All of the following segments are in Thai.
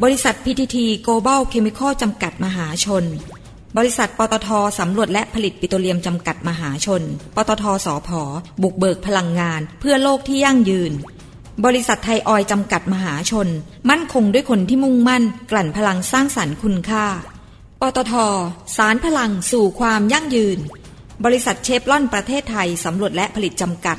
บริษัท PTT Global Chemical จำกัดมหาชน บริษัท ปตทสำรวจและผลิตปิโตรเลียมจำกัดมหาชน ปตทสอพอบุกเบิกพลังงาน เพื่อโลกที่ยั่งยืน บริษัทไทยออยจำกัดมหาชน มั่นคงด้วยคนที่มุ่งมั่น กลั่นพลังสร้างสรรค์คุณค่า ปตทสารพลังสู่ความยั่งยืน บริษัทเชฟลอนประเทศไทยสำรวจและผลิตจำกัด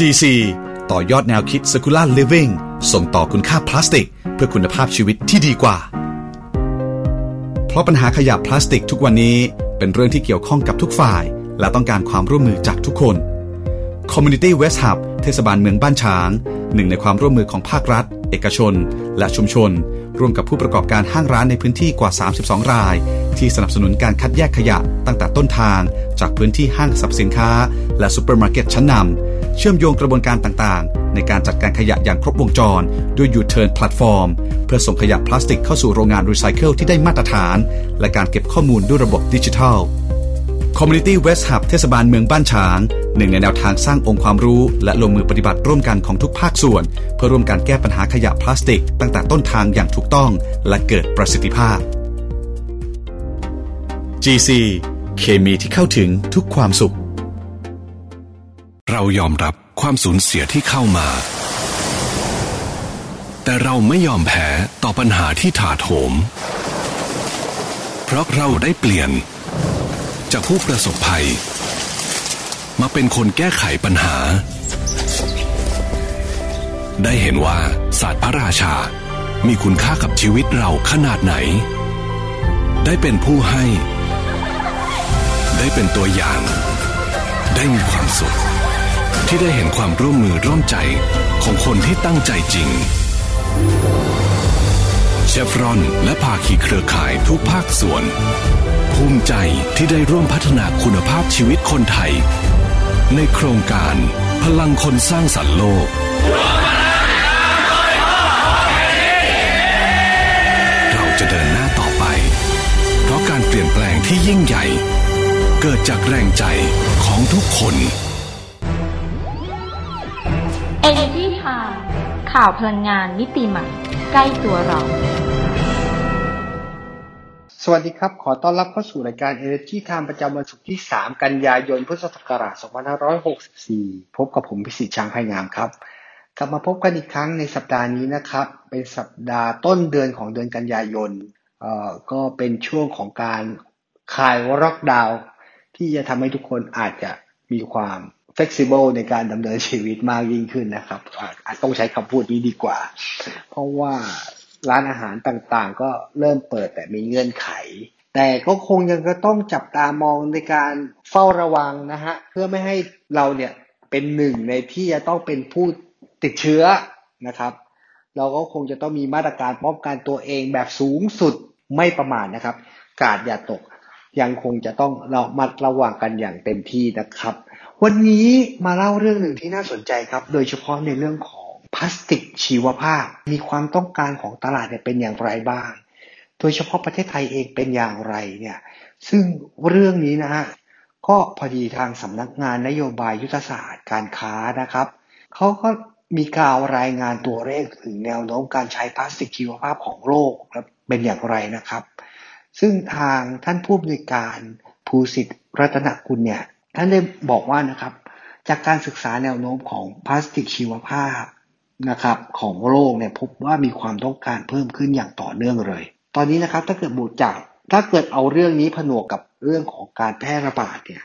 GC ต่อยอดแนวคิด Circular Living ส่งต่อคุณค่าพลาสติก เพื่อคุณภาพชีวิตที่ดีกว่า เพราะปัญหาขยะพลาสติกทุกวันนี้เป็นเรื่องที่เกี่ยวข้องกับทุกฝ่าย และต้องการความร่วมมือจากทุกคน Community West Hub เทศบาลเมืองบ้านฉาง หนึ่งในความร่วมมือของภาครัฐ เอกชน และชุมชน ร่วมกับผู้ประกอบการห้างร้านในพื้นที่กว่า 32 ราย ที่สนับสนุนการคัดแยกขยะตั้งแต่ต้นทาง จากพื้นที่ห้างสรรพสินค้า และซูเปอร์มาร์เก็ตชั้นนำเชื่อมโยงกระบวนการต่างๆ ในการจัดการขยะอย่างครบวงจร ด้วย U-Turn Platform เพื่อส่งขยะพลาสติกเข้าสู่โรงงานรีไซเคิลที่ได้มาตรฐาน และการเก็บข้อมูลด้วยระบบดิจิทัล Community Waste Hub เทศบาลเมืองบ้านฉาง หนึ่งในแนวทางสร้างองค์ความรู้ และลงมือปฏิบัติร่วมกันของทุกภาคส่วน เพื่อร่วมการแก้ปัญหาขยะพลาสติก ตั้งแต่ต้นทางอย่างถูกต้อง และเกิดประสิทธิภาพ GC เคมีที่เข้าถึงทุกความสุข เรายอมรับความสูญเสียที่เข้ามา แต่เราไม่ยอมแพ้ต่อปัญหาที่ถาโถม เพราะเราได้เปลี่ยน จากผู้ประสบภัย มาเป็นคนแก้ไขปัญหา ได้เห็นว่าศาสตร์พระราชา มีคุณค่ากับชีวิตเราขนาดไหน ได้เป็นผู้ให้ ได้เป็นตัวอย่าง ได้มีความสุข ที่ได้เห็นความร่วมมือร่วมใจของคนที่ตั้งใจจริง เชฟรอน และภาคีเครือข่ายทุกภาคส่วน ภูมิใจที่ได้ร่วมพัฒนาคุณภาพชีวิตคนไทย ในโครงการพลังคนสร้างสรรค์โลก เราจะเดินหน้าต่อไป เพราะการเปลี่ยนแปลงที่ยิ่งใหญ่ เกิดจากแรงใจของทุกคน Energy Time ข่าวพลังงานมิติใหม่ ใกล้ตัวเรา สวัสดีครับ ขอต้อนรับเข้าสู่รายการ Energy Time ประจำวันศุกร์ที่ 3 กันยายน พุทธศักราช 2564 พบกับผมพิสิทธิ์ช้างไพงามครับ กลับมาพบกันอีกครั้งในสัปดาห์นี้นะครับ เป็นสัปดาห์ต้นเดือนของเดือนกันยายน เอ่อ ก็เป็นช่วงของการคลายล็อกดาวน์ที่จะทำให้ทุกคนอาจจะมีความ flexible ในการดำเนินชีวิตมากยิ่งขึ้นนะครับอ่าอาจต้องใช้คำพูดนี้ดีกว่า เพราะว่า ร้านอาหารต่างๆ ก็เริ่มเปิดแต่มีเงื่อนไข แต่ก็คงยังก็ต้องจับตามองในการเฝ้าระวังนะฮะเพื่อไม่ให้เราเนี่ยเป็นหนึ่งในที่จะต้องเป็นผู้ติดเชื้อนะครับ เราก็คงจะต้องมีมาตรการป้องกันตัวเองแบบสูงสุดไม่ประมาทนะครับ กาดอย่าตกยังคงจะต้องเรามัดระวังกันอย่างเต็มที่นะครับ วันนี้มาเล่าเรื่องหนึ่งที่น่าสนใจครับ โดยเฉพาะในเรื่องของ พลาสติกชีวภาพ มีความต้องการของตลาดเนี่ยเป็นอย่างไรบ้าง โดยเฉพาะประเทศไทยเองเป็นอย่างไรเนี่ย ซึ่งเรื่องนี้นะฮะ ก็พอดีทางสำนักงานนโยบายยุทธศาสตร์การค้านะครับ เขาก็มีกล่าวรายงานตัวเลขถึงแนวโน้มการใช้พลาสติกชีวภาพของโลกเป็นอย่างไรนะครับ ซึ่งทางท่านผู้อำนวยการภูสิทธิ์รัตนกุลเนี่ย ท่านได้บอกว่านะครับ จากการศึกษาแนวโน้มของพลาสติกชีวภาพ นะครับของโลกเนี่ยพบว่ามีความต้องการเพิ่มขึ้นอย่างต่อเนื่องเลย ตอนนี้นะครับถ้าเกิดบูจากถ้าเกิดเอาเรื่องนี้ผนวกกับเรื่องของการแพร่ระบาดเนี่ย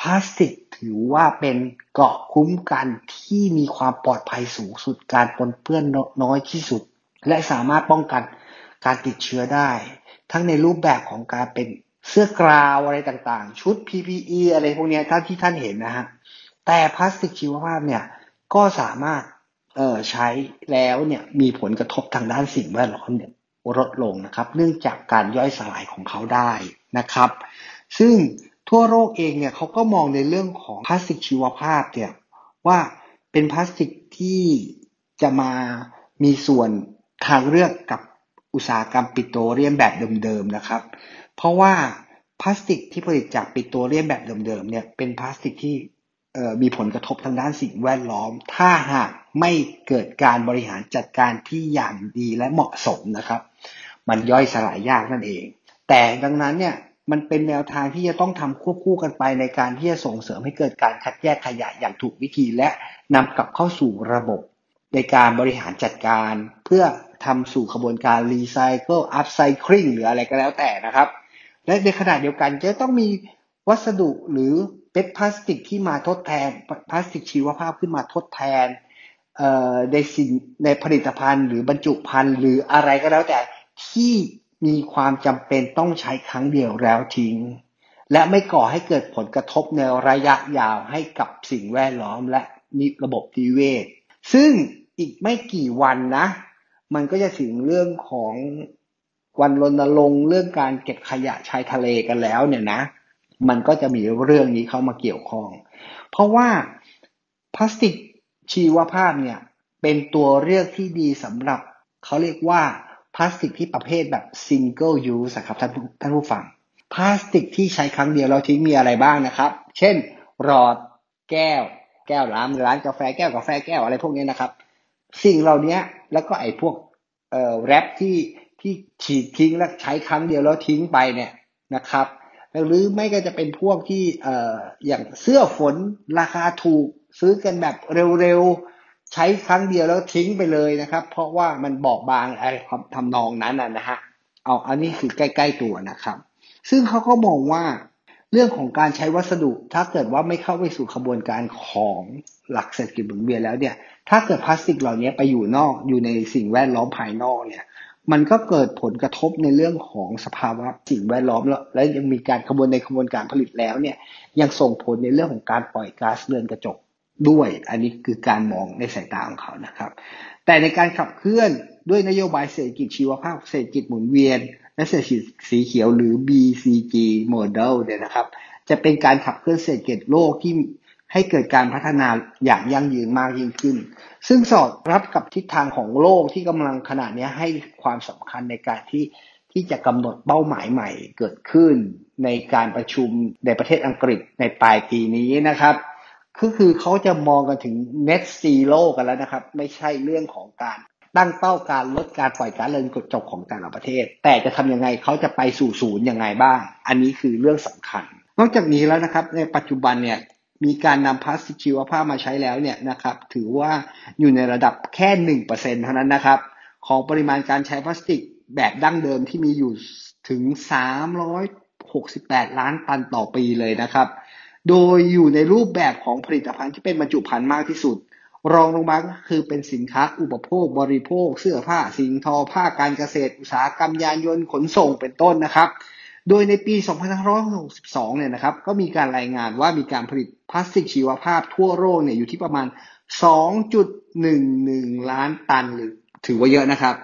พลาสติกถือว่าเป็นเกราะคุ้มกันที่มีความปลอดภัยสูงสุดการปนเปื้อนน้อยที่สุด และสามารถป้องกันการติดเชื้อได้ ทั้งในรูปแบบของการเป็นเสื้อกราวอะไรต่างๆ ชุด PPE อะไรพวกนี้ท่านที่ท่านเห็นนะฮะแต่พลาสติกชีวภาพเนี่ยก็สามารถ เออใช้แล้วเนี่ยมีผลกระทบทางด้านสิ่งแวดล้อมเนี่ยลดลงนะครับ เนื่องจากการย่อยสลายของเขาได้นะครับ ซึ่งทั่วโลกเองเนี่ยเขาก็มองในเรื่องของพลาสติกชีวภาพเนี่ยว่าเป็นพลาสติกที่จะมามีส่วนทางเลือกกับอุตสาหกรรมปิโตรเลียมแบบเดิมๆนะครับ เพราะว่าพลาสติกที่ผลิตจากปิโตรเลียมแบบเดิมๆเนี่ยเป็นพลาสติกที่ มีผลกระทบทางด้านสิ่งแวดล้อม ถ้าหากไม่เกิดการบริหารจัดการที่อย่างดีและเหมาะสมนะครับ มันย่อยสลายยากนั่นเอง แต่ดังนั้นเนี่ยมันเป็นแนวทางที่จะต้องทำควบคู่กันไปในการที่จะส่งเสริมให้เกิดการคัดแยกขยะอย่างถูกวิธีและนำกลับเข้าสู่ระบบ ในการบริหารจัดการ เพื่อทำสู่กระบวนการรีไซเคิล upcyคลิงหรืออะไรก็แล้วแต่นะครับ และในขณะเดียวกันจะต้องมีวัสดุหรือ เป็นพลาสติกที่มาทดแทนพลาสติกชีวภาพขึ้นมาทดแทนในสิ่งในผลิตภัณฑ์ หรือบรรจุภัณฑ์หรืออะไรก็แล้วแต่ที่มีความจำเป็นต้องใช้ครั้งเดียวแล้วทิ้ง และไม่ก่อให้เกิดผลกระทบในระยะยาวให้กับสิ่งแวดล้อมและนิระบบนิเวศ ซึ่งอีกไม่กี่วันนะ มันก็จะถึงเรื่องของวันรณรงค์เรื่องการเก็บขยะชายทะเลกันแล้วเนี่ยนะ มันก็จะมีเรื่องนี้เข้ามาเกี่ยวข้อง เพราะว่าพลาสติกชีวภาพเนี่ยเป็นตัวเลือกที่ดีสำหรับเขาเรียกว่าพลาสติกที่ประเภทแบบ single use ครับท่านท่านผู้ฟัง พลาสติกที่ใช้ครั้งเดียวเราทิ้งมีอะไรบ้างนะครับ เช่นหลอดแก้ว แก้วร้านร้านกาแฟแก้วกาแฟแก้วอะไรพวกนี้นะครับ สิ่งเหล่านี้แล้วก็ไอ้พวกเอ่อแรปที่ที่ฉีดทิ้งแล้วใช้ครั้งเดียวแล้วทิ้งไปเนี่ยนะครับ หรือไม่ก็จะเป็นพวกที่เอ่ออย่างเสื้อฝนราคาถูกซื้อกันแบบเร็วๆ ใช้ครั้งเดียวแล้วทิ้งไปเลยนะครับ เพราะว่ามันบอกบางอะไรทำนองนั้นนะฮะเอาอันนี้คือใกล้ๆตัวนะครับ ซึ่งเขาก็มองว่าเรื่องของการใช้วัสดุถ้าเกิดว่าไม่เข้าไปสู่ขบวนการของหลักเศรษฐกิจหมุนเวียนแล้วเนี่ย ถ้าเกิดพลาสติกเหล่านี้ไปอยู่นอกอยู่ในสิ่งแวดล้อมภายนอกเนี่ย มันก็เกิดผลกระทบในเรื่องของสภาวะสิ่งแวดล้อมแล้วและยังมีการขบวนในขบวนการผลิตแล้วเนี่ยยังส่งผลในเรื่องของการปล่อยก๊าซเรือนกระจกด้วย อันนี้คือการมองในสายตาของเขานะครับ แต่ในการขับเคลื่อนด้วยนโยบายเศรษฐกิจชีวภาพเศรษฐกิจหมุนเวียน และเศรษฐกิจสีเขียวหรือ BCG model เนี่ยนะครับ จะเป็นการขับเคลื่อนเศรษฐกิจโลกที่ ให้เกิดการพัฒนาอย่างยั่งยืนมากยิ่งขึ้น ซึ่งสอดรับกับทิศทางของโลกที่กำลังขณะนี้ให้ความสำคัญในการที่ที่จะกำหนดเป้าหมายใหม่เกิดขึ้น ในการประชุมในประเทศอังกฤษในปลายปีนี้นะครับคือคือเขาจะมองกันถึง net zero กันแล้วนะครับ ไม่ใช่เรื่องของการตั้งเป้าการลดการปล่อยก๊าซเรือนกระจกของแต่ละประเทศ แต่จะทำยังไงเขาจะไปสู่ศูนย์ยังไงบ้าง อันนี้คือเรื่องสำคัญ นอกจากนี้แล้วนะครับ ในปัจจุบันเนี่ย มีการนำพลาสติกชีวภาพมาใช้แล้วเนี่ยนะครับ ถือว่าอยู่ในระดับแค่หนึ่งเปอร์เซ็นเท่านั้นนะครับ ของปริมาณการใช้พลาสติกแบบดั้งเดิมที่มีอยู่ถึงสามร้อยหกสิบแปดล้านตันต่อปีเลยนะครับ โดยอยู่ในรูปแบบของผลิตภัณฑ์ที่เป็นบรรจุภัณฑ์มากที่สุด รองลงมาก็คือเป็นสินค้าอุปโภค บริโภค เสื้อผ้า สิ่งทอ ผ้าการเกษตร อุตสาหกรรมยานยนต์ ขนส่ง เป็นต้นนะครับ โดยในปี 2562 เนี่ยนะครับ ก็มีการรายงานว่ามีการผลิตพลาสติกชีวภาพทั่วโลกเนี่ยอยู่ที่ประมาณ 2.11 ล้านตันหรือถือว่าเยอะนะครับ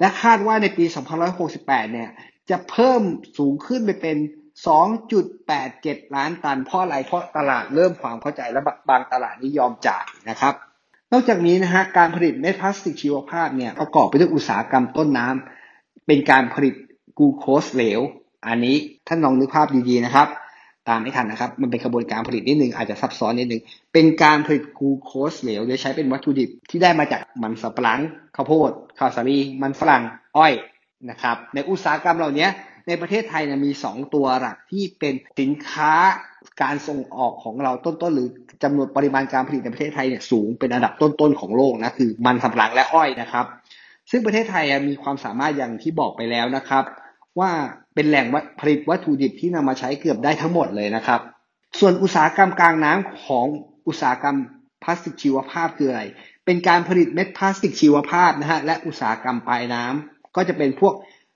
และคาดว่าในปี 2568 เนี่ย จะเพิ่มสูงขึ้นไปเป็น 2.87 ล้านตัน เพราะอะไร เพราะตลาดเริ่มความเข้าใจและบางตลาดนี้ยอมจ่ายนะครับ นอกจากนี้นะฮะ การผลิตเม็ดพลาสติกชีวภาพเนี่ยประกอบไปด้วยอุตสาหกรรมต้นน้ำเป็นการผลิตกูโคสเหลว อันนี้ท่านลองนึกภาพดีๆนะครับ ตามไม่ทันนะครับ มันเป็นกระบวนการผลิตนิดนึงอาจจะซับซ้อนนิดนึง เป็นการผลิตกูโคสเหลวโดยใช้เป็นวัตถุดิบที่ได้มาจากมันสับปะหลังข้าวโพดข้าวสาลีมันฝรั่งอ้อยนะครับ ในอุตสาหกรรมเหล่านี้ในประเทศไทยเนี่ยมี 2 ตัวหลักที่เป็นสินค้าการส่งออกของเราต้นๆหรือจำนวนปริมาณการผลิตในประเทศไทยเนี่ยสูงเป็นอันดับต้นๆของโลกนะคือมันสำปะหลังและอ้อยนะครับ ซึ่งประเทศไทยมีความสามารถอย่างที่บอกไปแล้วนะครับ ว่า เป็นแหล่งผลิตวัตถุดิบที่นำมาใช้เกือบได้ทั้งหมดเลยนะครับ ส่วนอุตสาหกรรมกลางน้ำของอุตสาหกรรมพลาสติกชีวภาพคืออะไร เป็นการผลิตเม็ดพลาสติกชีวภาพนะฮะและอุตสาหกรรมปลายน้ำก็จะเป็นพวก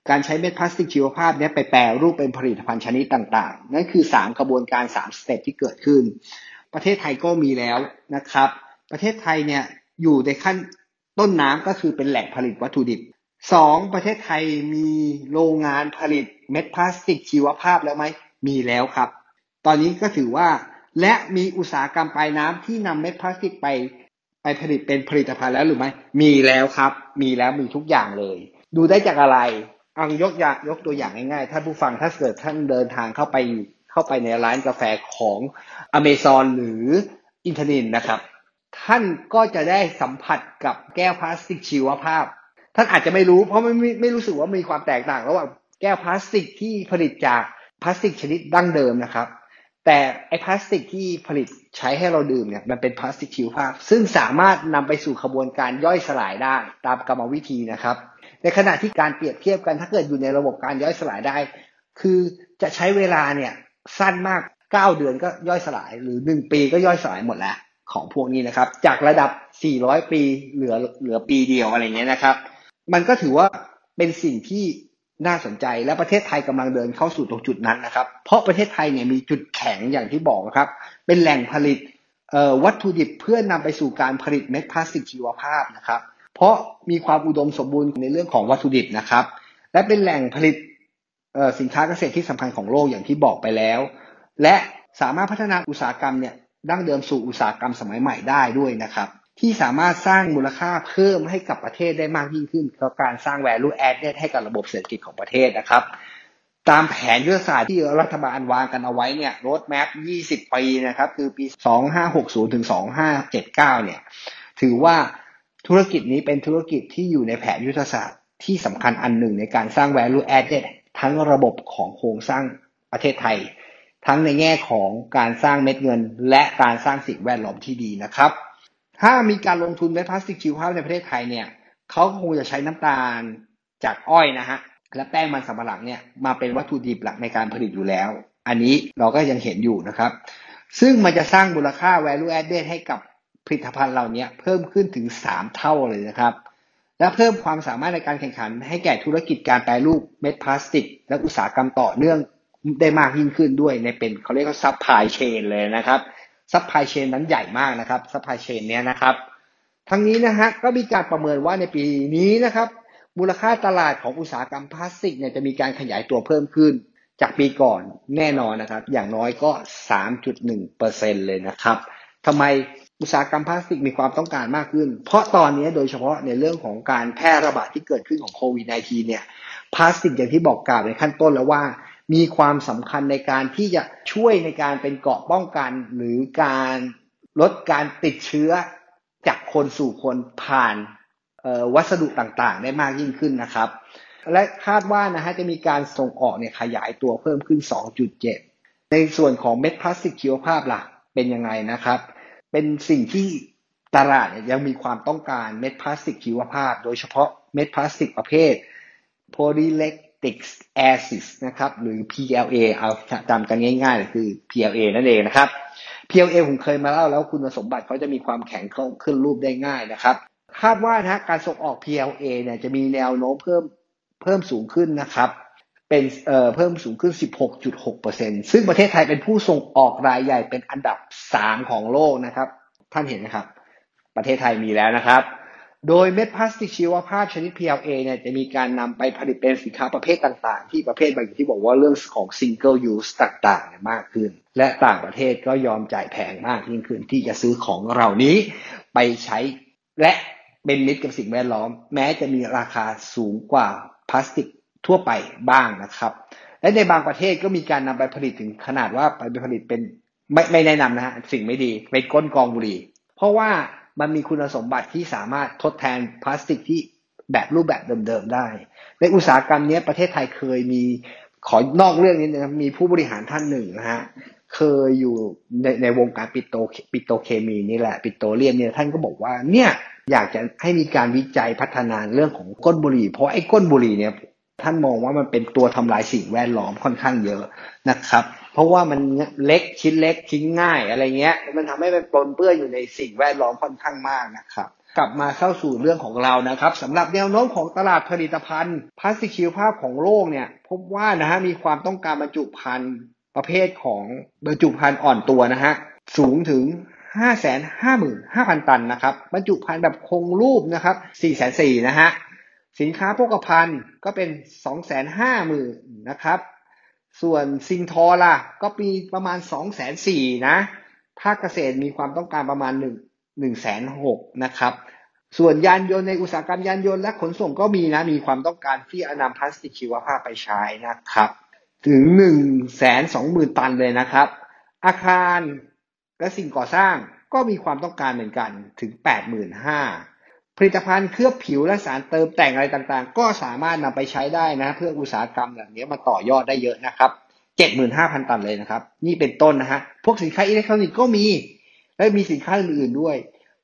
การใช้เม็ดพลาสติกชีวภาพนี้ไปแปรรูปเป็นผลิตภัณฑ์ชนิดต่างๆ นั่นคือ 3 กระบวนการ 3 step ที่เกิดขึ้น ประเทศไทยก็มีแล้วนะครับ ประเทศไทยเนี่ยอยู่ในขั้นต้นน้ำก็คือเป็นแหล่งผลิตวัตถุดิบ 2. ประเทศไทยมีโรงงานผลิต เม็ดพลาสติกชีวภาพแล้วไหมมีแล้วครับ ตอนนี้ก็ถือว่าและมีอุตสาหกรรมปลายน้ำที่นำเม็ดพลาสติกไป ไปผลิตเป็นผลิตภัณฑ์แล้วหรือไม่มีแล้วครับ มีแล้วมีทุกอย่างเลย ดูได้จากอะไรเอายกยายกตัวอย่างง่ายๆท่านผู้ฟังถ้าเกิดท่านเดินทางเข้าไปเข้าไปในร้านกาแฟของอเมซอนหรืออินเทอร์เน็ตนะครับ ท่านก็จะได้สัมผัสกับแก้วพลาสติกชีวภาพ ท่านอาจจะไม่รู้เพราะไม่ไม่รู้สึกว่ามีความแตกต่างระหว่าง แก้วพลาสติกที่ผลิตจากพลาสติกชนิดดั้งเดิมนะครับ แต่ไอพลาสติกที่ผลิตใช้ให้เราดื่มเนี่ยมันเป็นพลาสติกชีวภาพ ซึ่งสามารถนำไปสู่ขบวนการย่อยสลายได้ตามกรรมวิธีนะครับ ในขณะที่การเปรียบเทียบกันถ้าเกิดอยู่ในระบบการย่อยสลายได้ คือจะใช้เวลาเนี่ยสั้นมาก 9 เดือนก็ย่อยสลาย หรือ 1 ปีก็ย่อยสลายหมดแล้วของพวกนี้นะครับ จากระดับ 400 ปีเหลือเหลือปีเดียวอะไรเงี้ยนะครับ มันก็ถือว่าเป็นสิ่งที่ น่าสนใจและประเทศไทยกำลังเดินเข้าสู่ตรงจุดนั้นนะครับ เพราะประเทศไทยเนี่ยมีจุดแข็งอย่างที่บอกครับ เป็นแหล่งผลิตวัตถุดิบเพื่อนำไปสู่การผลิตเม็ดพลาสติกชีวภาพนะครับ เพราะมีความอุดมสมบูรณ์ในเรื่องของวัตถุดิบนะครับ และเป็นแหล่งผลิตสินค้าเกษตรที่สำคัญของโลกอย่างที่บอกไปแล้ว และสามารถพัฒนาอุตสาหกรรมเนี่ยดั้งเดิมสู่อุตสาหกรรมสมัยใหม่ได้ด้วยนะครับ ที่สามารถสร้างมูลค่าเพิ่มให้กับประเทศได้มากยิ่งขึ้นเพราะการสร้าง value added ให้กับระบบเศรษฐกิจของประเทศนะครับ ตามแผนยุทธศาสตร์ที่รัฐบาลวางกันเอาไว้เนี่ยรถแมพ20 ปีนะครับ คือปี 2560 ถึง 2579 เนี่ย ถือว่าธุรกิจนี้เป็นธุรกิจที่อยู่ในแผนยุทธศาสตร์ที่สำคัญอันหนึ่งในการสร้าง value added ทั้งระบบของโครงสร้างประเทศไทย ทั้งในแง่ของการสร้างเม็ดเงิน และการสร้างสิ่งแวดล้อมที่ดีนะครับ ถ้ามีการลงทุนในพลาสติกชีวภาพในประเทศไทยเนี่ยเขาคงจะใช้น้ำตาลจากอ้อยนะฮะและแป้งมันสำปะหลังเนี่ยมาเป็นวัตถุดิบหลักในการผลิตอยู่แล้ว อันนี้เราก็ยังเห็นอยู่นะครับ ซึ่งมันจะสร้างมูลค่า value added ให้กับผลิตภัณฑ์เหล่านี้เพิ่มขึ้นถึง 3 เท่าเลยนะครับ และเพิ่มความสามารถในการแข่งขัน ให้แก่ธุรกิจการแปรรูปเม็ดพลาสติก และอุตสาหกรรมต่อเนื่องได้มากยิ่งขึ้นด้วยในเป็นเขาเรียกว่า supply chain เลยนะครับ supply chain นั้นใหญ่มากนะครับ supply chain เนี้ยนะครับ ทั้งนี้นะฮะก็มีการประเมินว่าในปีนี้นะครับ มูลค่าตลาดของอุตสาหกรรมพลาสติกเนี่ยจะมีการขยายตัวเพิ่มขึ้น จากปีก่อนแน่นอนนะครับ อย่างน้อยก็ 3.1%เลยนะครับทำไมอุตสาหกรรมพลาสติกมีความต้องการมากขึ้น เพราะตอนนี้โดยเฉพาะในเรื่องของการแพร่ระบาดที่เกิดขึ้นของโควิด -19 เนี่ยพลาสติกอย่างที่บอกกล่าวในขั้นต้นแล้วว่า มีความสำคัญในการที่จะช่วยในการเป็นเกราะป้องกัน หรือการลดการติดเชื้อจากคนสู่คนผ่านวัสดุต่างๆ ได้มากยิ่งขึ้นนะครับ และคาดว่านะฮะจะมีการส่งออกเนี่ยขยายตัวเพิ่มขึ้น 2.7 ในส่วนของเม็ดพลาสติกชีวภาพล่ะเป็นยังไงนะครับ เป็นสิ่งที่ตลาดยังมีความต้องการเม็ดพลาสติกชีวภาพ โดยเฉพาะเม็ดพลาสติกประเภทโพลีเรซ Lactic Acid นะครับ หรือ PLA เอาจำกันง่ายๆ คือ PLA นั่นเองนะครับ PLA ผมเคยมาเล่าแล้วคุณสมบัติเขาจะมีความแข็งขึ้นรูปได้ง่ายนะครับ คาดว่านะการส่งออก PLA เนี่ยจะมีแนวโน้มเพิ่มเพิ่มสูงขึ้นนะครับ เป็นเอ่อเพิ่มสูงขึ้น 16.6%ซึ่งประเทศไทยเป็นผู้ส่งออกรายใหญ่เป็นอันดับสามของโลกนะครับ ท่านเห็นนะครับ ประเทศไทยมีแล้วนะครับ โดยเม็ดพลาสติกชีวภาพชนิด PLA เนี่ยจะมีการนำไปผลิตเป็นสินค้าประเภทต่างๆ ที่ประเภทบางอย่างที่บอกว่าเรื่องของ single use ต่างๆมากขึ้น และต่างประเทศก็ยอมจ่ายแพงมากยิ่งขึ้นที่จะซื้อของเหล่านี้ไปใช้และเป็นมิตรกับสิ่งแวดล้อม แม้จะมีราคาสูงกว่าพลาสติกทั่วไปบ้างนะครับ และในบางประเทศก็มีการนำไปผลิตถึงขนาดว่าไปผลิตเป็นไม่ไม่แนะนำนะฮะสิ่งไม่ดีเป็นก้นกองบุหรี่ เพราะว่า มันมีคุณสมบัติที่สามารถทดแทนพลาสติกที่แบบรูปแบบเดิมๆได้ ในอุตสาหกรรมนี้ประเทศไทยเคยมีขอนอกเรื่องนี้นะมีผู้บริหารท่านหนึ่งนะฮะเคยอยู่ในในวงการปิโตปิโตเคมีนี่แหละ ปิโตเลียมเนี่ยท่านก็บอกว่าเนี่ยอยากจะให้มีการวิจัยพัฒนาเรื่องของก้นบุหรี่ เพราะไอ้ก้นบุหรี่เนี่ย ท่านมองว่ามันเป็นตัวทำลายสิ่งแวดล้อมค่อนข้างเยอะนะครับ เพราะว่ามันเล็กชิ้นเล็กชิ้นง่ายอะไรเงี้ย มันทำให้มันปนเปื้อนอยู่ในสิ่งแวดล้อมค่อนข้างมากนะครับ กลับมาเข้าสู่เรื่องของเรานะครับสำหรับแนวโน้มของตลาดผลิตภัณฑ์พลาสติกชีวภาพของโลกเนี่ย พบว่านะฮะมีความต้องการบรรจุภัณฑ์ประเภทของบรรจุภัณฑ์อ่อนตัวนะฮะสูงถึง5 5 5 0 0 0 ตันนะครับบรรจุภัณฑ์แบบคงรูปนะครับ4 4 0 0 0นะฮะ สินค้าโภคภัณฑ์ก็เป็น 2 5 0 0 0 0นะครับ ส่วนซิงทอล่ะ ก็มีประมาณ 2 4 0 0 0นะภาคเกษตรมีความต้องการประมาณ 1 1 6 0 0 0นะครับ ส่วนยานยนต์ในอุตสาหกรรมยานยนต์และขนส่งก็มีนะ มีความต้องการที่จะนำพลาสติกชีวภาพไปใช้นะครับ ถึง1นึ่งแสนสองหมื่นตันเลยนะครับ อาคารและสิ่งก่อสร้างก็มีความต้องการเหมือนกันถึง 85,000 ผลิตภัณฑ์เคลือบผิวและสารเติมแต่งอะไรต่างๆ ก็สามารถนำไปใช้ได้นะ เพื่ออุตสาหกรรมแบบนี้มาต่อยอดได้เยอะนะครับ75,000ตันเลยนะครับ นี่เป็นต้นนะฮะ พวกสินค้าอิเล็กทรอนิกส์ก็มี และมีสินค้าอื่นๆด้วย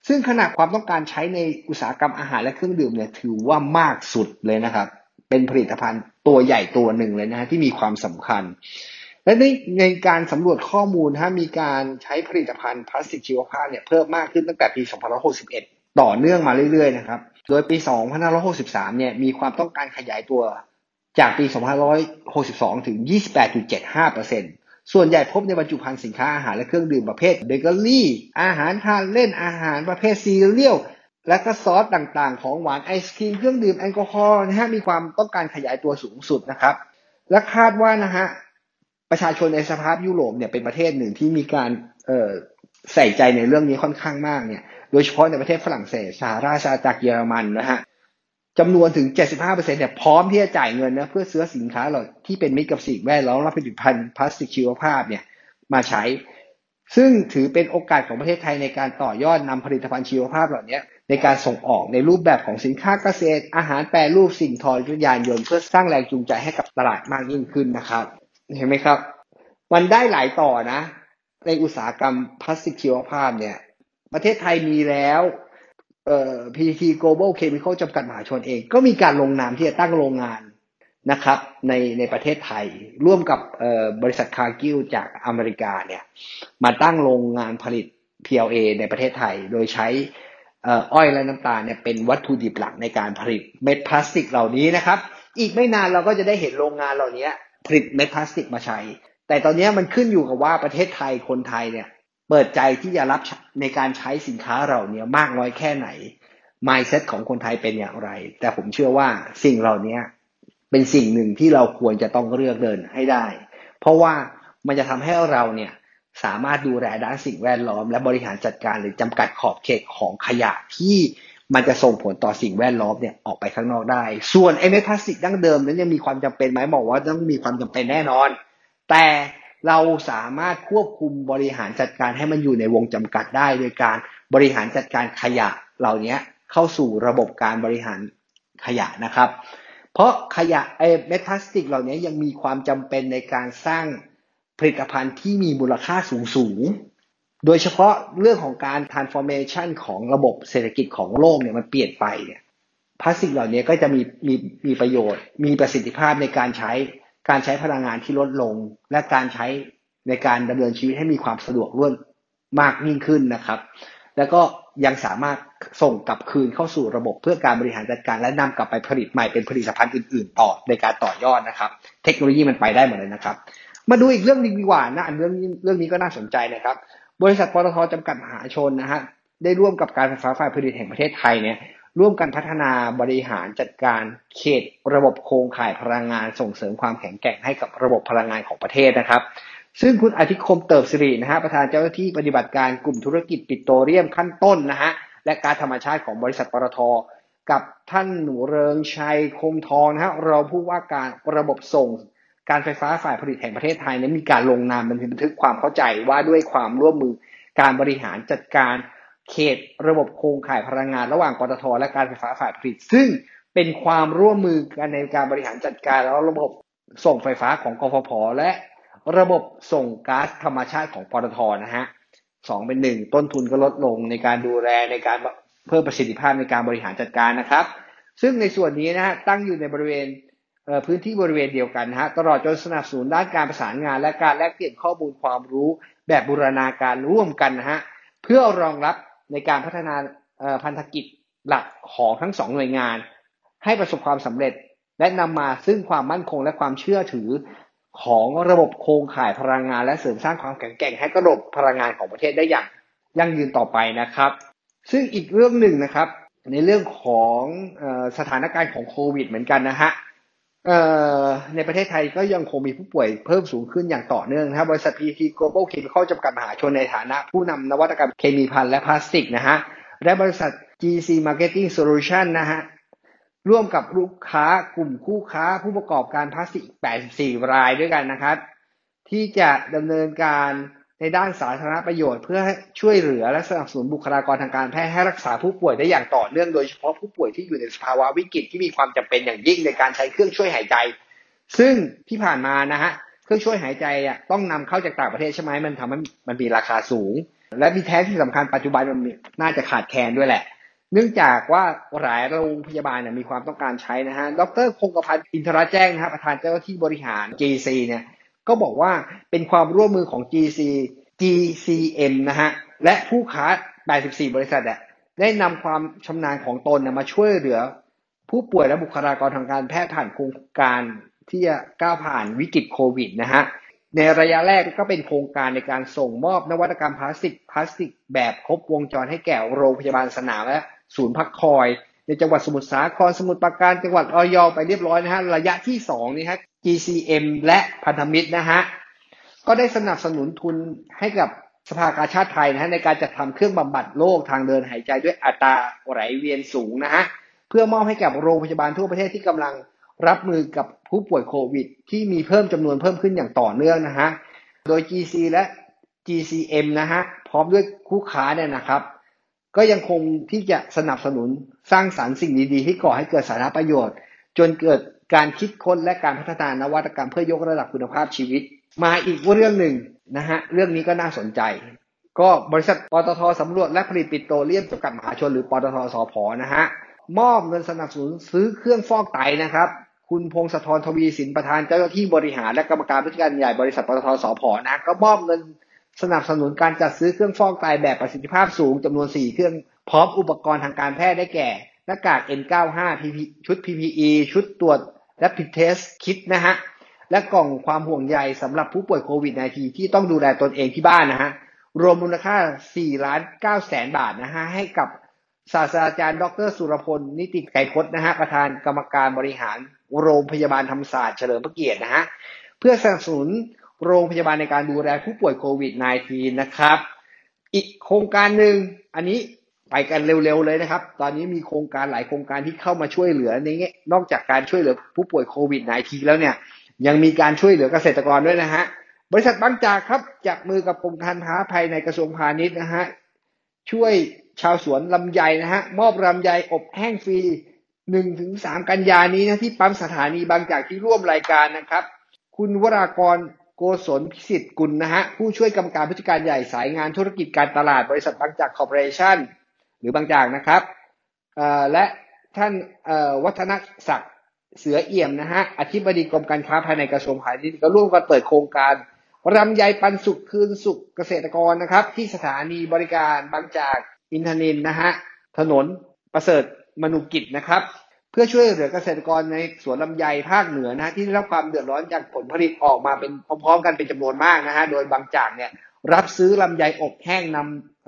ซึ่งขนาดความต้องการใช้ในอุตสาหกรรมอาหารและเครื่องดื่มเนี่ยถือว่ามากสุดเลยนะครับ เป็นผลิตภัณฑ์ตัวใหญ่ตัวหนึ่งเลยนะฮะที่มีความสำคัญ และในในการสำรวจข้อมูลถ้ามีการใช้ผลิตภัณฑ์พลาสติกชีวภาพเนี่ยเพิ่มมากขึ้นตั้งแต่ปี 2561 ต่อเนื่องมาเรื่อยๆนะครับ โดยปี 2563 เนี่ยมีความต้องการขยายตัวจากปี 2562 ถึง 28.75%ส่วนใหญ่พบในบรรจุภัณฑ์สินค้าอาหารและเครื่องดื่มประเภทเบเกอรี่ อาหารทานเล่นอาหารประเภทซีเรียลและก็ซอสต่างๆ ของหวานไอศครีมเครื่องดื่มแอลกอฮอล์นะฮะมีความต้องการขยายตัวสูงสุดนะครับ และคาดว่านะฮะประชาชนในสภาพยุโรปเนี่ยเป็นประเทศหนึ่งที่มีการใส่ใจในเรื่องนี้ค่อนข้างมากเนี่ย โดยเฉพาะในประเทศฝรั่งเศสสหราชอาณาจักรเยอรมันนะฮะจำนวนถึง 75%เนี่ยพร้อมที่จะจ่ายเงินนะเพื่อซื้อสินค้าเหล่าที่เป็นมิตรกับสิ่งแวดล้อมและผลิตภัณฑ์พลาสติกชีวภาพเนี่ยมาใช้ ซึ่งถือเป็นโอกาสของประเทศไทยในการต่อยอดนำผลิตภัณฑ์ชีวภาพเหล่านี้ในการส่งออกในรูปแบบของสินค้าเกษตร อาหารแปรรูปสิ่งทอยยานยนต์เพื่อสร้างแรงจูงใจให้กับตลาดมากยิ่งขึ้นนะครับ เห็นไหมครับ มันได้หลายต่อนะ ในอุตสาหกรรมพลาสติกชีวภาพเนี่ย ประเทศไทยมีแล้วเอ่อ PTT Global Chemical จำกัดมหาชนเอง ก็มีการลงนามที่จะตั้งโรงงานนะครับ ในในประเทศไทย ร่วมกับบริษัทคาร์กิลจากอเมริกาเนี่ยมาตั้งโรงงานผลิต PLA ในประเทศไทย โดยใช้อ้อยและน้ำตาลเนี่ยเป็นวัตถุดิบหลักในการผลิตเม็ดพลาสติกเหล่านี้นะครับ อีกไม่นานเราก็จะได้เห็นโรงงานเหล่านี้ผลิตเม็ดพลาสติกมาใช้ แต่ตอนนี้มันขึ้นอยู่กับว่าประเทศไทยคนไทยเนี่ย เปิดใจที่จะรับในการใช้สินค้าเหล่านี้มากน้อยแค่ไหน mindset ของคนไทยเป็นอย่างไร แต่ผมเชื่อว่าสิ่งเหล่านี้เป็นสิ่งหนึ่งที่เราควรจะต้องเลือกเดินให้ได้ เพราะว่ามันจะทำให้เราเนี่ยสามารถดูแลด้านสิ่งแวดล้อม และบริหารจัดการหรือจำกัดขอบเขตของขยะที่มันจะส่งผลต่อสิ่งแวดล้อมเนี่ยออกไปข้างนอกได้ ส่วนไอ้เม็ดพลาสติกดั้งเดิมนั้นยังมีความจำเป็นไหมบอกว่าต้องมีความจำเป็นแน่นอน แต่ เราสามารถควบคุมบริหารจัดการให้มันอยู่ในวงจำกัดได้ โดยการบริหารจัดการขยะเหล่านี้เข้าสู่ระบบการบริหารขยะนะครับ เพราะขยะไอ้เม็ดพลาสติกเหล่านี้ยังมีความจำเป็นในการสร้างผลิตภัณฑ์ที่มีมูลค่าสูงสูงโดยเฉพาะเรื่องของการ transformation ของระบบเศรษฐกิจของโลกเนี่ยมันเปลี่ยนไปเนี่ยพลาสติกเหล่านี้ก็จะมีมีมีประโยชน์ มีประสิทธิภาพในการใช้ การใช้พลังงานที่ลดลง และการใช้ในการดำเนินชีวิตให้มีความสะดวกรวดมากยิ่งขึ้นนะครับ แล้วก็ยังสามารถส่งกลับคืนเข้าสู่ระบบเพื่อการบริหารจัดการ และนำกลับไปผลิตใหม่เป็นผลิตภัณฑ์อื่น ๆ ต่อในการต่อยอดนะครับ เทคโนโลยีมันไปได้หมดเลยนะครับ มาดูอีกเรื่องนึงดีกว่านะอันเรื่องนี้เรื่องนี้ก็น่าสนใจนะครับ บริษัทปตทจำกัดมหาชนนะฮะได้ร่วมกับการไฟฟ้าฝ่ายผลิตแห่งประเทศไทยเนี่ย ร่วมกันพัฒนาบริหารจัดการเขตระบบโครงข่ายพลังงานส่งเสริมความแข็งแกร่งให้กับระบบพลังงานของประเทศนะครับ ซึ่งคุณอาทิคมเติบสิรินะฮะประธานเจ้าหน้าที่ปฏิบัติการกลุ่มธุรกิจปิโตรเลียมขั้นต้นนะฮะและการธรรมชาติของบริษัทปตทกับท่านหนูเริงชัยคมทองนะฮะเราผู้ว่าการระบบส่งการไฟฟ้าฝ่ายผลิตแห่งประเทศไทยนั้นมีการลงนามบันทึกความเข้าใจว่าด้วยความร่วมมือการบริหารจัดการ เขตระบบโครงข่ายพลังงานระหว่างปตทและการไฟฟ้าฝ่ายผลิต ซึ่งเป็นความร่วมมือกันในการบริหารจัดการแล้วระบบส่งไฟฟ้าของกฟผและระบบส่งก๊าซธรรมชาติของปตทนะฮะสองเป็นหนึ่งต้นทุนก็ลดลงในการดูแลในการเพิ่มประสิทธิภาพในการบริหารจัดการนะครับ ซึ่งในส่วนนี้นะฮะตั้งอยู่ในบริเวณพื้นที่บริเวณเดียวกันนะฮะตลอดจนสนับสนุนด้านการประสานงาน และการแลกเปลี่ยนข้อมูลความรู้แบบบูรณาการร่วมกันนะฮะเพื่อรองรับ ในการพัฒนาพันธกิจหลักของทั้งสองหน่วยงาน ให้ประสบความสำเร็จและนำมาซึ่งความมั่นคงและความเชื่อถือของระบบโครงข่ายพลังงานและเสริมสร้างความแข็งแกร่งให้ระบบพลังงานของประเทศได้อย่างยั่งยืนต่อไปนะครับ ซึ่งอีกเรื่องหนึ่งนะครับ ในเรื่องของสถานการณ์ของโควิดเหมือนกันนะฮะ ในประเทศไทยก็ยังคงมีผู้ป่วยเพิ่มสูงขึ้นอย่างต่อเนื่องนะครับบริษัท PT Global Chemical จำกัดมหาชนในฐานะผู้นำนวัตกรรมเคมีภัณฑ์และพลาสติกนะฮะและบริษัท GC Marketing Solution นะฮะร่วมกับลูกค้ากลุ่มคู่ค้าผู้ประกอบการพลาสติก 84 รายด้วยกันนะครับ ที่จะดำเนินการ ในด้านสาธารณประโยชน์เพื่อช่วยเหลือและสนับสนุนบุคลากรทางการแพทย์ให้รักษาผู้ป่วยได้อย่างต่อเนื่องโดยเฉพาะผู้ป่วยที่อยู่ในสภาวะวิกฤตที่มีความจำเป็นอย่างยิ่งในการใช้เครื่องช่วยหายใจ ซึ่งที่ผ่านมานะฮะเครื่องช่วยหายใจอะต้องนำเข้าจากต่างประเทศใช่ไหมมันทำให้มันมีราคาสูง และมีแท้ที่สำคัญปัจจุบันมันน่าจะขาดแคลนด้วยแหละ เนื่องจากว่าหลายโรงพยาบาลเนี่ยมีความต้องการใช้นะฮะดรคงกพันธ์อินทราแจ้งนะครับประธานเจ้าหน้าที่บริหาร GC เนี่ย ก็บอกว่าเป็นความร่วมมือของ GC GCM นะฮะ และผู้ค้า 84 บริษัทอะได้นำความชำนาญของตนมาช่วยเหลือ ผู้ป่วยและบุคลากรทางการแพทย์ผ่านโครงการที่จะก้าวผ่านวิกฤตโควิดนะฮะ ในระยะแรกก็เป็นโครงการในการส่งมอบนวัตกรรมพลาสติกพลาสติกแบบครบวงจรให้แก่โรงพยาบาลสนามและศูนย์พักคอย ในจังหวัดสมุทรสาครสมุทรปราการจังหวัดออยไปเรียบร้อยนะฮะ ระยะที่สองนี่ฮะ GCM และพันธมิตรนะฮะก็ได้สนับสนุนทุนให้กับสภากาชาติไทยนะฮะในการจัดทำเครื่องบำบัดโรคทางเดินหายใจด้วยอัตราไหลเวียนสูงนะฮะเพื่อมอบให้กับโรงพยาบาลทั่วประเทศที่กำลังรับมือกับผู้ป่วยโควิด ที่มีเพิ่มจำนวนเพิ่มขึ้นอย่างต่อเนื่องนะฮะโดย GC และ GCM นะฮะพร้อมด้วยคู่ค้าเนี่ยนะครับก็ยังคงที่จะสนับสนุนสร้างสารรค์สิ่งดีๆ ที่ก่อให้เกิดสาธารณประโยชน์ จนเกิด การคิดค้นและการพัฒนานวัตกรรมเพื่อยกระดับคุณภาพชีวิต มาอีกเรื่องหนึ่งนะฮะเรื่องนี้ก็น่าสนใจ ก็บริษัทปตทสำรวจและผลิตปิโตรเลียมจำกัดมหาชนหรือปตทสพนะฮะมอบเงินสนับสนุนซื้อเครื่องฟอกไตนะครับ คุณพงศธรทวีสินประธานเจ้าหน้าที่บริหารและกรรมการผู้จัดการใหญ่บริษัทปตทสพนะก็มอบเงินสนับสนุนการจัดซื้อเครื่องฟอกไตแบบประสิทธิภาพสูงจำนวน 4 เครื่องพร้อมอุปกรณ์ทางการแพทย์ได้แก่หน้ากาก N95 ชุด PPE ชุดตรวจ Rapid Test คิดนะฮะ และกล่องความห่วงใยสำหรับผู้ป่วยโควิด -19 ที่ต้องดูแลตนเองที่บ้านนะฮะ รวมมูลค่า4ล้าน9แสนบาทนะฮะ ให้กับศาสตราจารย์ ดร สุรพล นิติไกรพจน์นะฮะ ประธานกรรมการบริหารโรงพยาบาลธรรมศาสตร์เฉลิมพระเกียรตินะฮะ เพื่อสนับสนุนโรงพยาบาลในการดูแลผู้ป่วยโควิด -19 นะครับ อีกโครงการหนึ่งอันนี้ ไปกันเร็วๆเลยนะครับ ตอนนี้มีโครงการหลายโครงการที่เข้ามาช่วยเหลือในนี้นอกจากการช่วยเหลือผู้ป่วยโควิด -19 แล้วเนี่ย ยังมีการช่วยเหลือเกษตรกรด้วยนะฮะ บริษัทบางจากครับจับมือกับกรมการค้าภายในกระทรวงพาณิชย์นะฮะ ช่วยชาวสวนลำไยนะฮะ มอบลำไยอบแห้งฟรีหนึ่งถึงสามกันยานี้นะที่ปั๊มสถานีบางจากที่ร่วมรายการนะครับ คุณวรากรโกศลพิสิทธิ์กุลนะฮะผู้ช่วยกรรมการผู้จัดการใหญ่สายงานธุรกิจการตลาดบริษัทบางจากคอร์ปอเรชั่น หรือบางจากนะครับและท่านวัฒนศักดิ์เสือเอี่ยมนะฮะอธิบดีกรมการค้าภายในกระทรวงพาณิชย์ก็ร่วมกันเปิดโครงการรำไยปันสุขคืนสุขเกษตรกรนะครับ ที่สถานีบริการบางจากอินทนินนะฮะถนนประเสริฐมนุกิจนะครับ เพื่อช่วยเหลือเกษตรกรในสวนลำไยภาคเหนือนะที่ได้รับความเดือดร้อนจากผลผลิตออกมาเป็นพร้อมๆ กันเป็นจำนวนมากนะฮะโดยบางจากเนี่ยรับซื้อลำไยอบแห้งนำ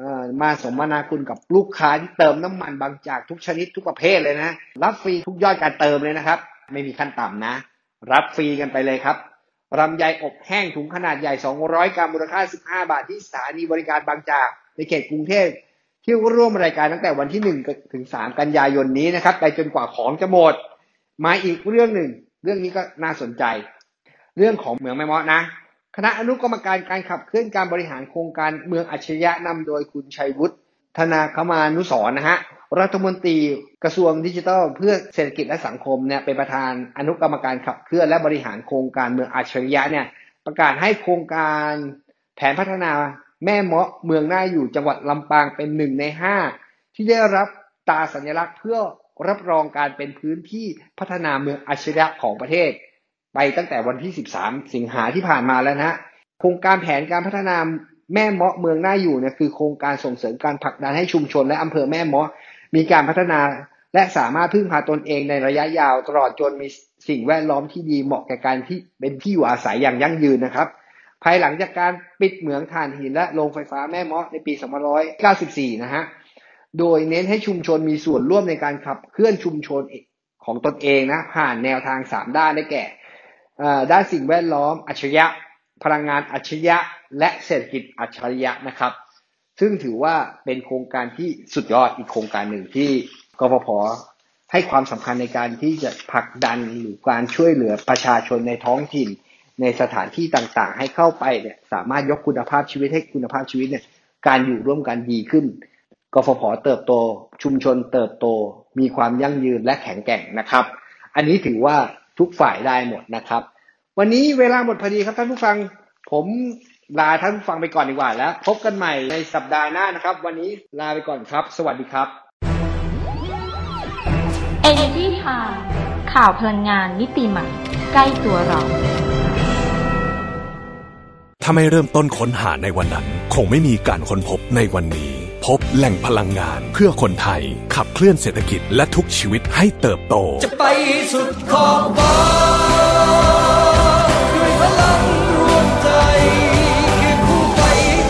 มาสมนาคุณกับลูกค้าที่เติมน้ำมันบางจากทุกชนิดทุกประเภทเลยนะ รับฟรีทุกยอดการเติมเลยนะครับ ไม่มีขั้นต่ำนะ รับฟรีกันไปเลยครับลำไยอบแห้งถุงขนาดใหญ่ 200 กรัมมูลค่า 15 บาทที่สถานีบริการบางจากในเขตกรุงเทพที่ร่วมรายการตั้งแต่วันที่ 1 ถึง 3 กันยายนนี้นะครับไปจนกว่าของจะหมด มาอีกเรื่องหนึ่ง เรื่องนี้ก็น่าสนใจ เรื่องของเหมืองแม่มอนะ คณะอนุกรรมการการขับเคลื่อนการบริหารโครงการเมืองอัจฉริยะนำโดยคุณชัยวุฒิธนาคมานุสรนะฮะรัฐมนตรีกระทรวงดิจิทัล เพื่อเศรษฐกิจและสังคมเนี่ยเป็นประธานอนุกรรมการขับเคลื่อนและบริหารโครงการเมืองอัจฉริยะเนี่ยประกาศให้โครงการแผนพัฒนาแม่เมาะเมืองหน่าอยู่จังหวัดลำปางเป็นหนึ่งในห้าที่ได้รับตาสัญลักษณ์เพื่อรับรองการเป็นพื้นที่พัฒนาเมืองอัจฉริยะของประเทศ ไปตั้งแต่วันที่ 13 สิงหาที่ผ่านมาแล้วนะฮะโครงการแผนการพัฒนาแม่เมาะเมืองน่าอยู่เนี่ยคือโครงการส่งเสริมการผลักดันให้ชุมชนและอำเภอแม่เมาะมีการพัฒนาและสามารถพึ่งพาตนเองในระยะยาวตลอดจนมีสิ่งแวดล้อมที่ดีเหมาะแก่การที่เป็นที่อยู่อาศัยอย่างยั่งยืนนะครับ ภายหลังจากการปิดเหมืองถ่านหินและโรงไฟฟ้าแม่เมาะในปี2594 นะฮะ โดยเน้นให้ชุมชนมีส่วนร่วมในการขับเคลื่อนชุมชนของตนเองนะผ่านแนวทาง 3 ด้านได้แก่ ด้านสิ่งแวดล้อมอัจฉริยะ พลังงานอัจฉริยะ และเศรษฐกิจอัจฉริยะนะครับ ซึ่งถือว่าเป็นโครงการที่สุดยอดอีกโครงการหนึ่งที่กฟผให้ความสำคัญในการที่จะผลักดันหรือการช่วยเหลือประชาชนในท้องถิ่น ในสถานที่ต่างๆ ให้เข้าไปเนี่ยสามารถยกคุณภาพชีวิตให้คุณภาพชีวิตเนี่ยการอยู่ร่วมกันดีขึ้นกฟผเติบโต ชุมชนเติบโต มีความยั่งยืนและแข็งแกร่งนะครับ อันนี้ถือว่า ทุกฝ่ายได้หมดนะครับ วันนี้เวลาหมดพอดีครับท่านผู้ฟัง ผมลาท่านผู้ฟังไปก่อนดีกว่าแล้ว พบกันใหม่ในสัปดาห์หน้านะครับ วันนี้ลาไปก่อนครับ สวัสดีครับ Energy Time ข่าวพลังงานมิติใหม่ ใกล้ตัวเราถ้าไม่เริ่มต้นค้นหาในวันนั้น คงไม่มีการค้นพบในวันนี้ พบแหล่งพลังงานเพื่อคนไทย ขับเคลื่อนเศรษฐกิจและทุกชีวิตให้เติบโต จะไปสุดขอบฟ้าด้วยพลังรวมใจเคียงคู่ไป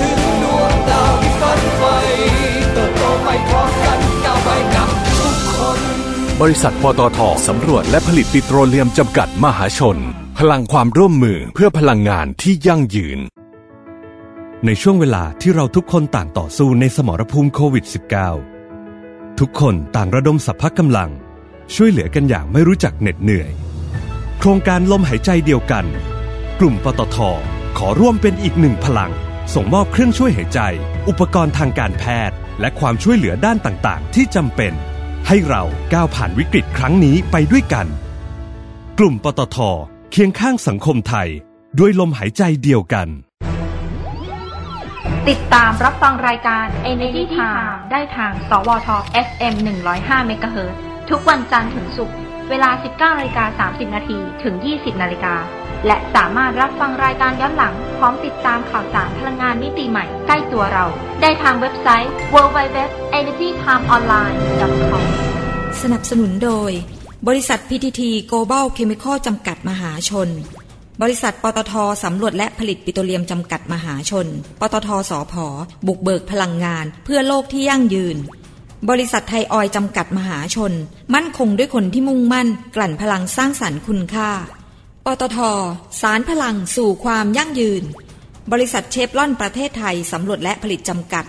ถึงดวงดาวที่ฝันใฝ่เติบโตไปพร้อมกันก้าวไปกับทุกคน บริษัทปตทสำรวจและผลิตปิโตรเลียมจำกัดมหาชน พลังความร่วมมือเพื่อพลังงานที่ยั่งยืน ในช่วงเวลาที่เราทุกคนต่างต่อสู้ในสมรภูมิโควิด -19 ทุกคนต่างระดมสัพพะกำลัง ช่วยเหลือกันอย่างไม่รู้จักเหน็ดเหนื่อย โครงการลมหายใจเดียวกัน กลุ่มปตทขอร่วมเป็นอีกหนึ่งพลัง ส่งมอบเครื่องช่วยหายใจ อุปกรณ์ทางการแพทย์ และความช่วยเหลือด้านต่างๆ ที่จำเป็น ให้เราก้าวผ่านวิกฤตครั้งนี้ไปด้วยกัน กลุ่มปตทเคียงข้างสังคมไทย ด้วยลมหายใจเดียวกัน ติดตามรับฟังรายการ Energy Time ได้ทาง สวท FM 105 MHz ทุกวันจันทร์ถึงศุกร์ เวลา 19นาฬิกา30 นาที ถึง 20 นาฬิกา และสามารถรับฟังรายการย้อนหลัง พร้อมติดตามข่าวสารพลังงานมิติใหม่ใกล้ตัวเรา ได้ทางเว็บไซต์ www.energytimeonline.com สนับสนุนโดย บริษัท PTT Global Chemical จำกัดมหาชน บริษัท ปตทสำรวจและผลิตปิโตรเลียมจำกัดมหาชน ปตทสอพอบุกเบิกพลังงาน เพื่อโลกที่ยั่งยืน บริษัทไทยออยจำกัดมหาชน มั่นคงด้วยคนที่มุ่งมั่น กลั่นพลังสร้างสรรค์คุณค่า ปตทสารพลังสู่ความยั่งยืน บริษัทเชฟลอนประเทศไทยสำรวจและผลิตจำกัด